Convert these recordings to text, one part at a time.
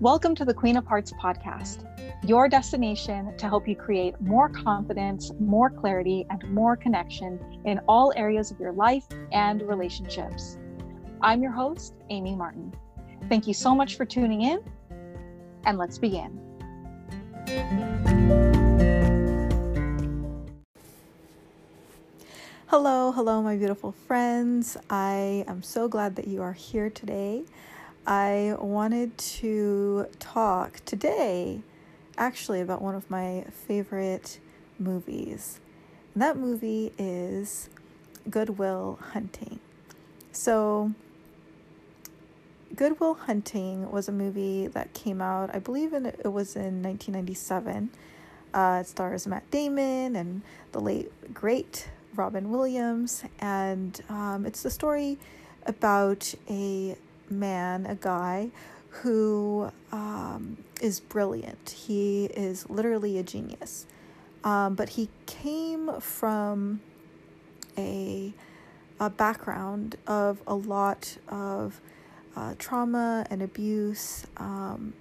Welcome to the Queen of Hearts podcast, your destination to help you create more confidence, more clarity, and more connection in all areas of your life and relationships. I'm your host, Amy Martin. Thank you so much for tuning in, and let's begin. Hello, hello, my beautiful friends. I am so glad that you are here today. I wanted to talk today actually about one of my favorite movies. And that movie is Good Will Hunting. So, Good Will Hunting was a movie that came out, I believe in, it was in 1997. Uh, it stars Matt Damon and the late, great Robin Williams. And um, it's the story about a man, a guy who um, is brilliant. He is literally a genius. Um, but he came from a, a background of a lot of uh, trauma and abuse um,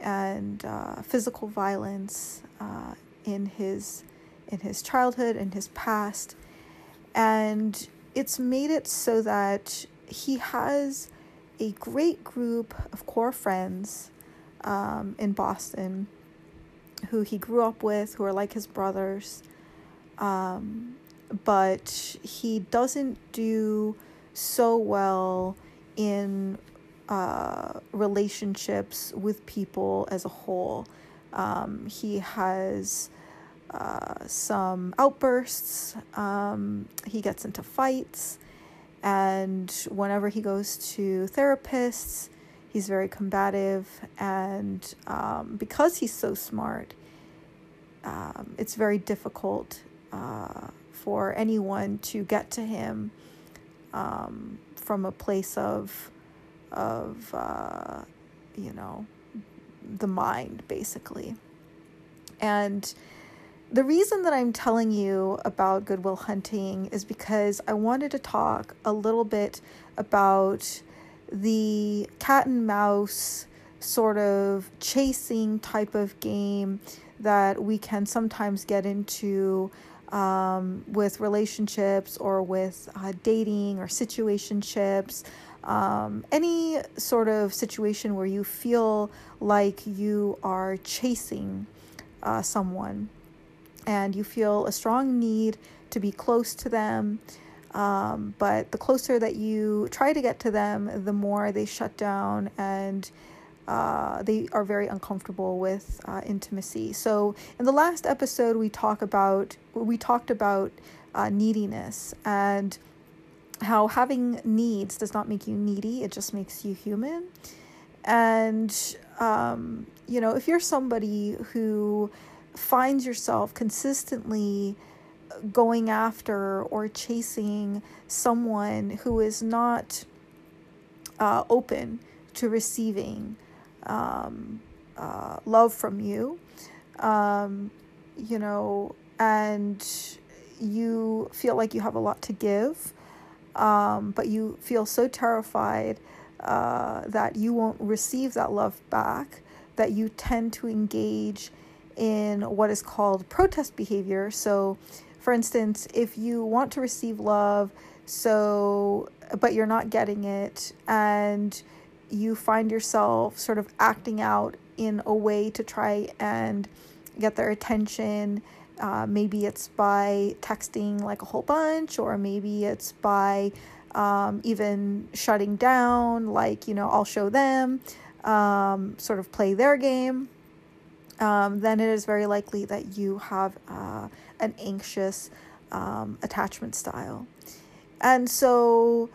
and uh, physical violence uh, in his in his childhood and his past, and it's made it so that he has a great group of core friends um, in Boston who he grew up with, who are like his brothers. Um, but he doesn't do so well in uh, relationships with people as a whole. Um, he has uh, some outbursts, um, he gets into fights. And whenever he goes to therapists, he's very combative. And um, because he's so smart, um, it's very difficult uh, for anyone to get to him um, from a place of, of uh, you know, the mind, basically. And the reason that I'm telling you about Good Will Hunting is because I wanted to talk a little bit about the cat and mouse sort of chasing type of game that we can sometimes get into um, with relationships or with uh, dating or situationships. Um, any sort of situation where you feel like you are chasing uh, someone and you feel a strong need to be close to them. Um, but the closer that you try to get to them, the more they shut down and uh, they are very uncomfortable with uh, intimacy. So in the last episode, we talk about we talked about uh, neediness and how having needs does not make you needy; it just makes you human. And um, you know, if you're somebody who finds yourself consistently going after or chasing someone who is not uh, open to receiving um, uh, love from you, um, you know, and you feel like you have a lot to give, um, but you feel so terrified uh, that you won't receive that love back that you tend to engage in what is called protest behavior. So, for instance, if you want to receive love, so but you're not getting it, and you find yourself sort of acting out in a way to try and get their attention. Uh, maybe it's by texting like a whole bunch, or maybe it's by um, even shutting down, like, you know, I'll show them, um, sort of play their game um, then it is very likely that you have uh, an anxious um, attachment style. And so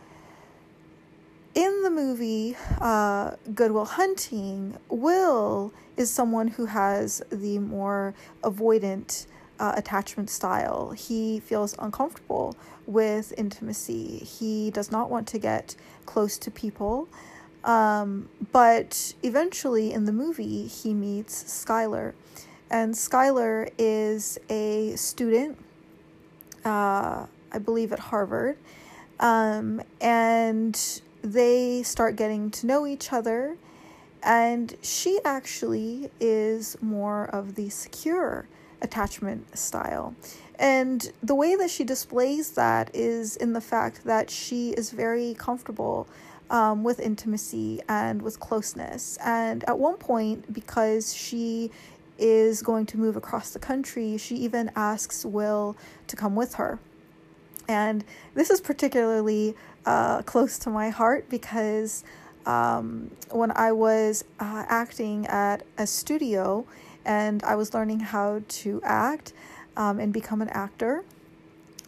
in the movie uh, Good Will Hunting, Will is someone who has the more avoidant uh, attachment style. He feels uncomfortable with intimacy. He does not want to get close to people. Um, but eventually in the movie, he meets Skylar. And Skylar is a student, uh, I believe, at Harvard. Um, and they start getting to know each other. And she actually is more of the secure attachment style. And the way that she displays that is in the fact that she is very comfortable um, with intimacy and with closeness. And at one point, because she is going to move across the country, she even asks Will to come with her. And this is particularly uh, close to my heart because um, when I was uh, acting at a studio and I was learning how to act um, and become an actor,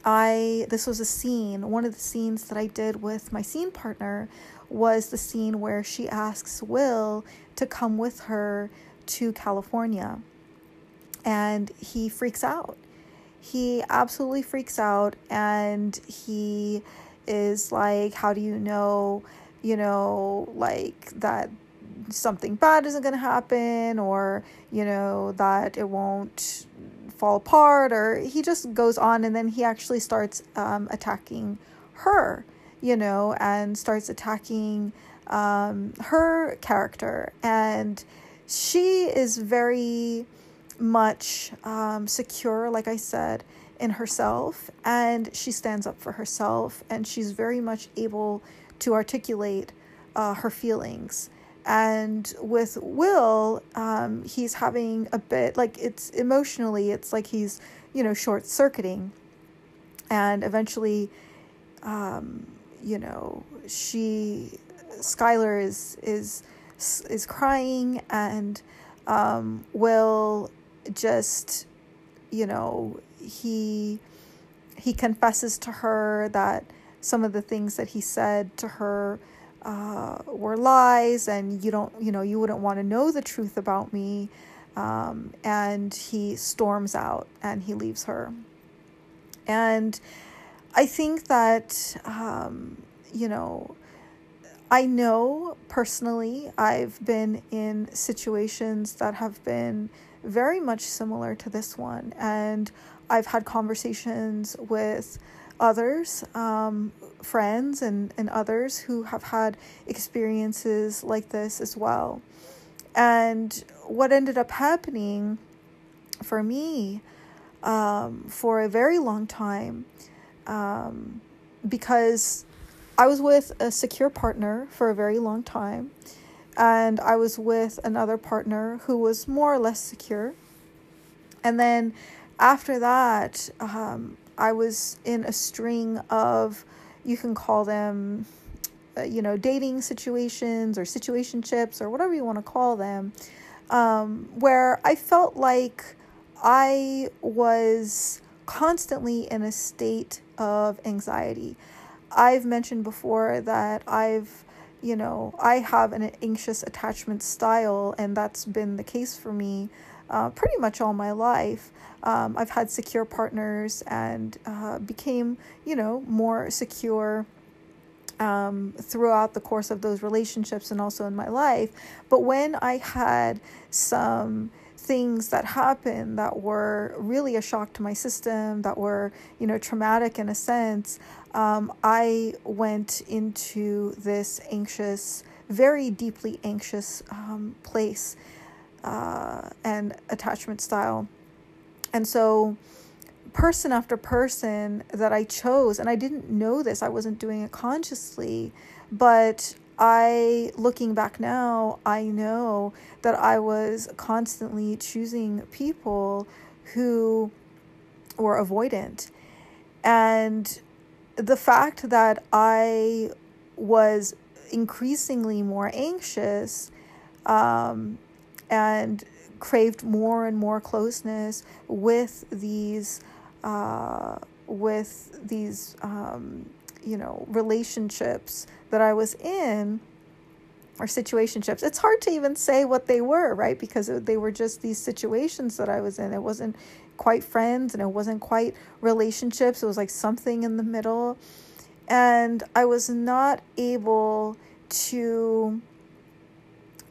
I this was a scene. One of the scenes that I did with my scene partner was the scene where she asks Will to come with her to California. And he freaks out. He absolutely freaks out and he is like, How do you know, you know, like that something bad isn't going to happen or, you know, that it won't fall apart? Or he just goes on and then he actually starts um, attacking her you know, and starts attacking um, her character. And she is very much um, secure, like I said, in herself, and she stands up for herself, and she's very much able to articulate uh, her feelings. And with Will, um, he's having a bit like it's emotionally, it's like he's, you know, short circuiting. And eventually, um, you know, she Skylar is is is crying and um, Will just you know he he confesses to her that some of the things that he said to her uh, were lies and you don't you know you wouldn't want to know the truth about me um, and he storms out and he leaves her and I think that, um, you know, I know personally I've been in situations that have been very much similar to this one. And I've had conversations with others, um, friends, and, and others who have had experiences like this as well. And what ended up happening for me um, for a very long time um, because I was with a secure partner for a very long time, and I was with another partner who was more or less secure. And then after that, um, I was in a string of, you can call them, uh, you know, dating situations or situationships or whatever you want to call them, um, where I felt like I was constantly in a state of anxiety. I've mentioned before that I've, you know, I have an anxious attachment style, and that's been the case for me uh, pretty much all my life. Um, I've had secure partners and uh, became, you know, more secure um, throughout the course of those relationships and also in my life. But when I had some things that happened that were really a shock to my system, that were, you know, traumatic in a sense, um, I went into this anxious, very deeply anxious um, place uh, and attachment style. And so, person after person that I chose, and I didn't know this, I wasn't doing it consciously, but I, looking back now, I know that I was constantly choosing people who were avoidant. And the fact that I was increasingly more anxious um, and craved more and more closeness with these uh, with these um, you know relationships that I was in or situationships. It's hard to even say what they were, right? Because they were just these situations that I was in. It wasn't quite friends and it wasn't quite relationships. It was like something in the middle. And I was not able to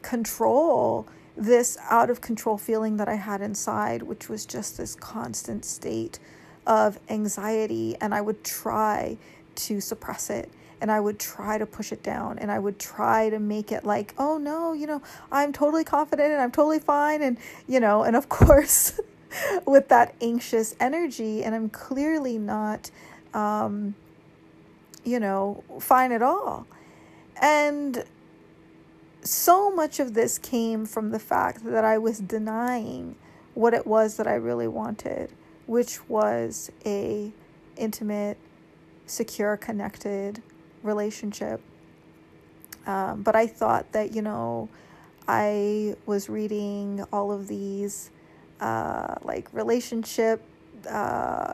control this out of control feeling that I had inside, which was just this constant state of anxiety. And I would try to suppress it and I would try to push it down and I would try to make it like, oh no, you know, I'm totally confident and I'm totally fine. And, you know, and of course, with that anxious energy, and I'm clearly not, um, you know, fine at all. And so much of this came from the fact that I was denying what it was that I really wanted, which was a intimate, secure, connected relationship. Um, but I thought that, you know, I was reading all of these uh, like relationship, uh,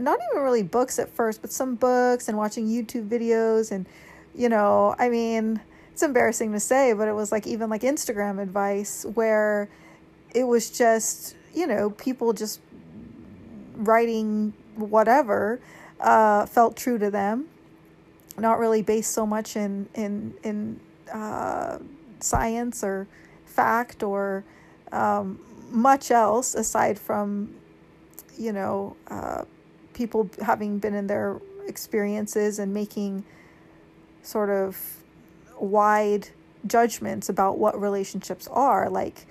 not even really books at first, but some books and watching YouTube videos. And, you know, I mean, it's embarrassing to say, but it was like even like Instagram advice where it was just, you know, people just writing whatever uh, felt true to them not really based so much in in in uh, science or fact or um, much else aside from you know uh, people having been in their experiences and making sort of wide judgments about what relationships are like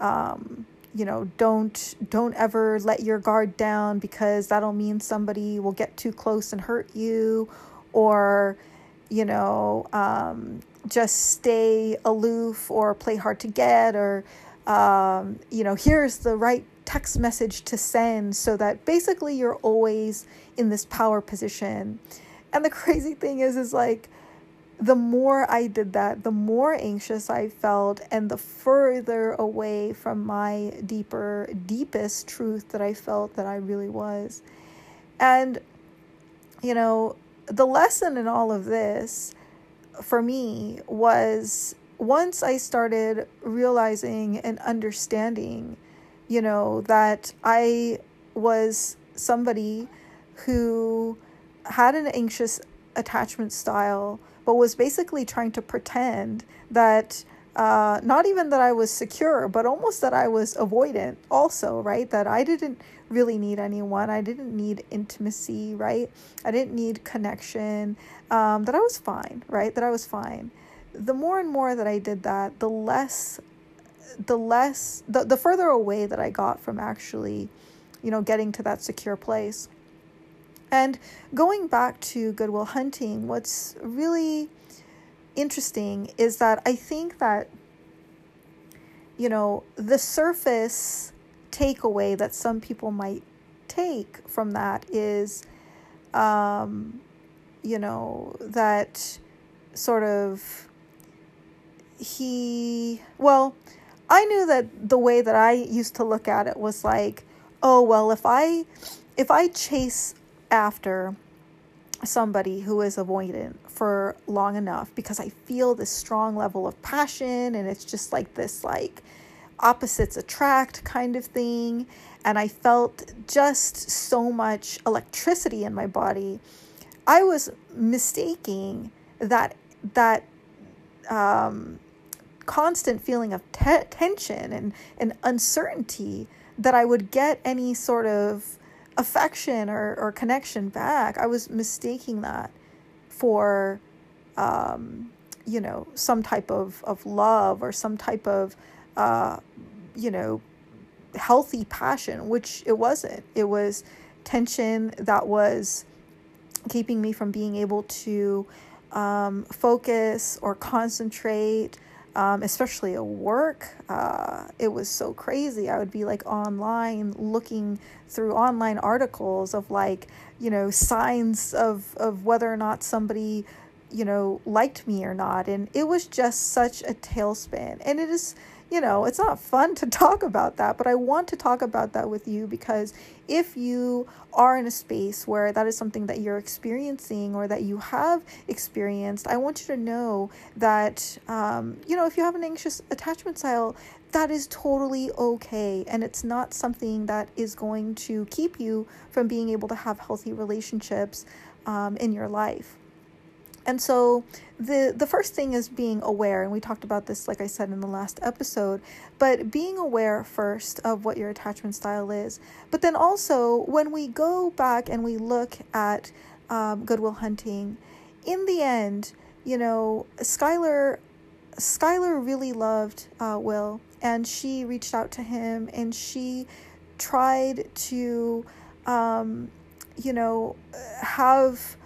um, you know don't don't ever let your guard down because that'll mean somebody will get too close and hurt you. Or you know um, just stay aloof or play hard to get or um, you know here's the right text message to send so that basically you're always in this power position. And the crazy thing is is like the more I did that, the more anxious I felt, and the further away from my deeper, deepest truth that I felt that I really was. And, you know, the lesson in all of this for me was once I started realizing and understanding, you know, that I was somebody who had an anxious attachment style, but was basically trying to pretend that uh, not even that I was secure, but almost that I was avoidant, also, right? That I didn't really need anyone. I didn't need intimacy, right? I didn't need connection. Um, that I was fine, right? That I was fine. The more and more that I did that, the less, the less, the, the further away that I got from actually, you know, getting to that secure place. And going back to Good Will Hunting, what's really interesting is that I think that, you know, the surface takeaway that some people might take from that is, um, you know, that sort of he, well, I knew that the way that I used to look at it was like, oh, well, if I, if I chase after somebody who is avoidant for long enough because I feel this strong level of passion and it's just like this like opposites attract kind of thing and I felt just so much electricity in my body. I was mistaking that that um, constant feeling of te- tension and, and uncertainty that I would get any sort of affection or, or connection back. I was mistaking that for, um, you know, some type of, of love or some type of, uh, you know, healthy passion, which it wasn't. It was tension that was keeping me from being able to um, focus or concentrate um, especially at work. Uh, it was so crazy. I would be like online looking through online articles of like, you know, signs of, of whether or not somebody, you know, liked me or not. And it was just such a tailspin. And it is you know, it's not fun to talk about that, but I want to talk about that with you because if you are in a space where that is something that you're experiencing or that you have experienced, I want you to know that, um, you know, if you have an anxious attachment style, that is totally okay. And it's not something that is going to keep you from being able to have healthy relationships um, in your life. And so the the first thing is being aware and we talked about this like I said in the last episode, but being aware first of what your attachment style is. But then also when we go back and we look at um, Good Will Hunting, in the end, you know, Skylar Skylar really loved uh, Will, and she reached out to him, and she tried to, um, you know, have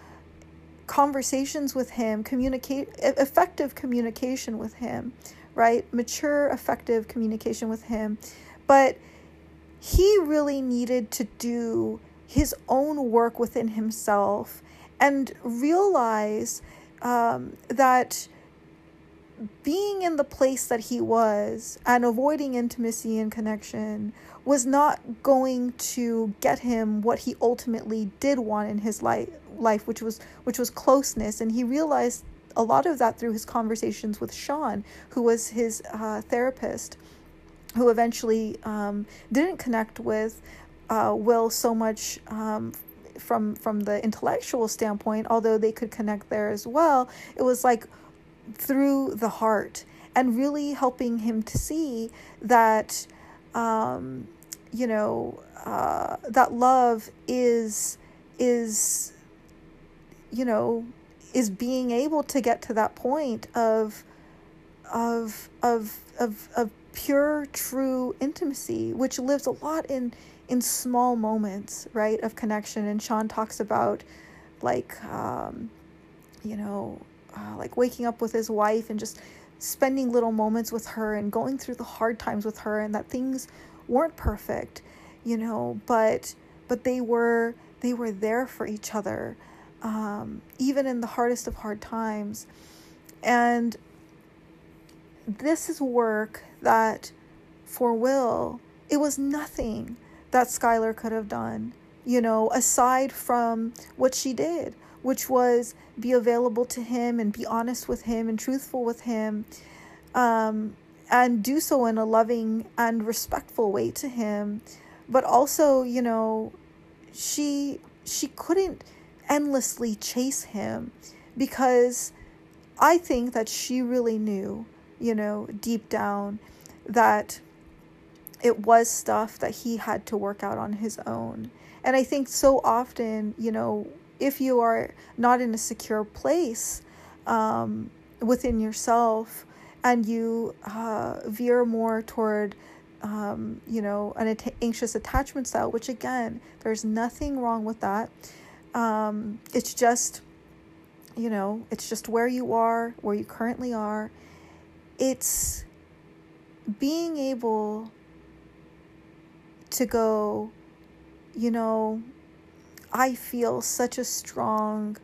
conversations with him, communicate effective communication with him, right? Mature, effective communication with him, but he really needed to do his own work within himself and realize um, that being in the place that he was and avoiding intimacy and connection was not going to get him what he ultimately did want in his life life which was which was closeness and he realized a lot of that through his conversations with Sean who was his uh, therapist who eventually um, didn't connect with uh, Will so much um, from from the intellectual standpoint, although they could connect there as well. It was like through the heart and really helping him to see that um, you know uh, that love is is you know is being able to get to that point of of of of of pure true intimacy which lives a lot in in small moments right of connection. And sean talks about like um, you know uh, like waking up with his wife and just spending little moments with her and going through the hard times with her and that things weren't perfect you know but but they were they were there for each other um, even in the hardest of hard times. And this is work that for will it was nothing that skylar could have done you know aside from what she did which was be available to him and be honest with him and truthful with him um, and do so in a loving and respectful way to him. But also you know she she couldn't endlessly chase him because i think that she really knew you know, deep down that it was stuff that he had to work out on his own. And I think so often, you know, if you are not in a secure place um, within yourself and you uh, veer more toward, um, you know, an anxious attachment style, which again, there's nothing wrong with that. Um, it's just, you know, it's just where you are, where you currently are. It's being able to go, you know, I feel such a strong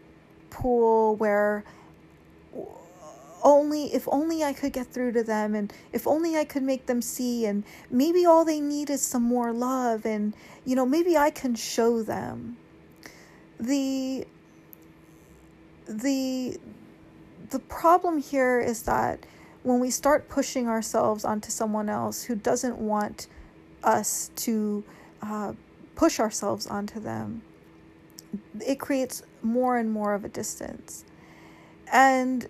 pull where only if only I could get through to them and if only I could make them see and maybe all they need is some more love and you know maybe I can show them the the the problem here is that when we start pushing ourselves onto someone else who doesn't want us to uh, push ourselves onto them, it creates more and more of a distance. And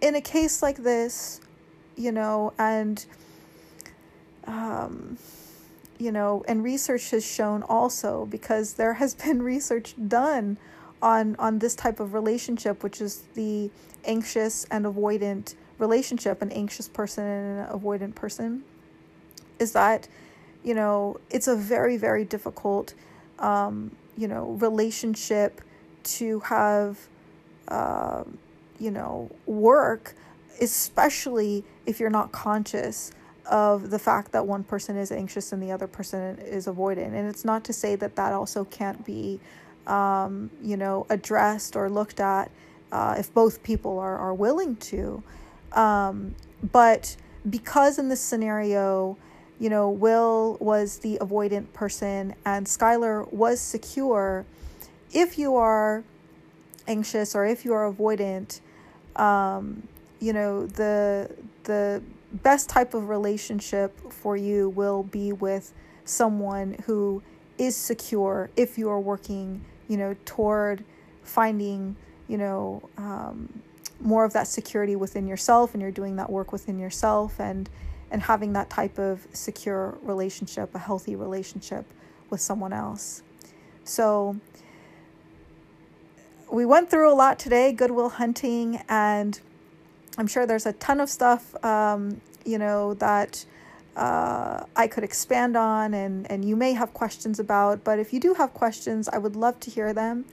in a case like this, you know, and, um, you know, and research has shown also because there has been research done on on this type of relationship, which is the anxious and avoidant relationship, an anxious person and an avoidant person, is that, you know, it's a very, very difficult, um, you know, relationship to have, uh, you know, work, especially if you're not conscious of the fact that one person is anxious and the other person is avoidant. And it's not to say that that also can't be, um, you know, addressed or looked at uh, if both people are, are willing to. Um, but because in this scenario, you know, Will was the avoidant person and Skylar was secure, if you are anxious or if you are avoidant, um, you know, the the best type of relationship for you will be with someone who is secure if you are working, you know, toward finding, you know, um, more of that security within yourself and you're doing that work within yourself and and having that type of secure relationship, a healthy relationship with someone else. So we went through a lot today, Good Will Hunting, and I'm sure there's a ton of stuff, um, you know, that uh, I could expand on and, and you may have questions about. But if you do have questions, I would love to hear them.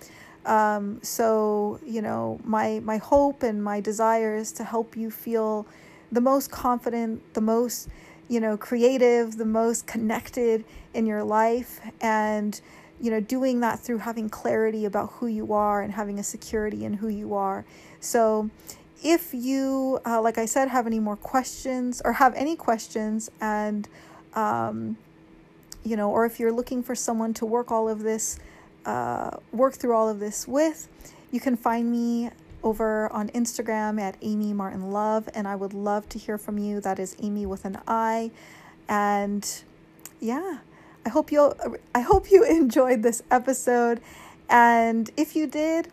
Um, so, you know, my, my hope and my desire is to help you feel the most confident, the most, you know, creative, the most connected in your life. And, you know, doing that through having clarity about who you are and having a security in who you are. So, if you, uh, like I said, have any more questions or have any questions, and um, you know, or if you're looking for someone to work all of this, uh, work through all of this with, you can find me over on Instagram at Amy Martin Love, and I would love to hear from you. That is Amy with an I, and yeah, I hope you I hope you enjoyed this episode, and if you did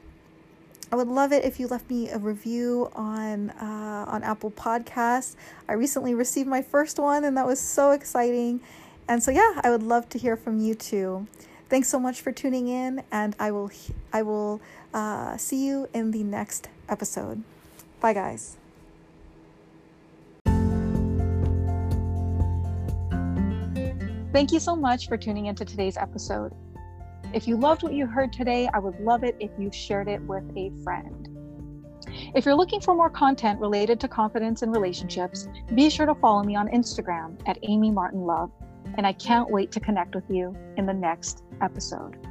I would love it if you left me a review on uh, on Apple Podcasts. I recently received my first one, and that was so exciting. And so, yeah, I would love to hear from you too. Thanks so much for tuning in, and I will I will uh, see you in the next episode. Bye, guys. Thank you so much for tuning into today's episode. If you loved what you heard today, I would love it if you shared it with a friend. If you're looking for more content related to confidence and relationships, be sure to follow me on Instagram at Amy Martin Love, and I can't wait to connect with you in the next episode.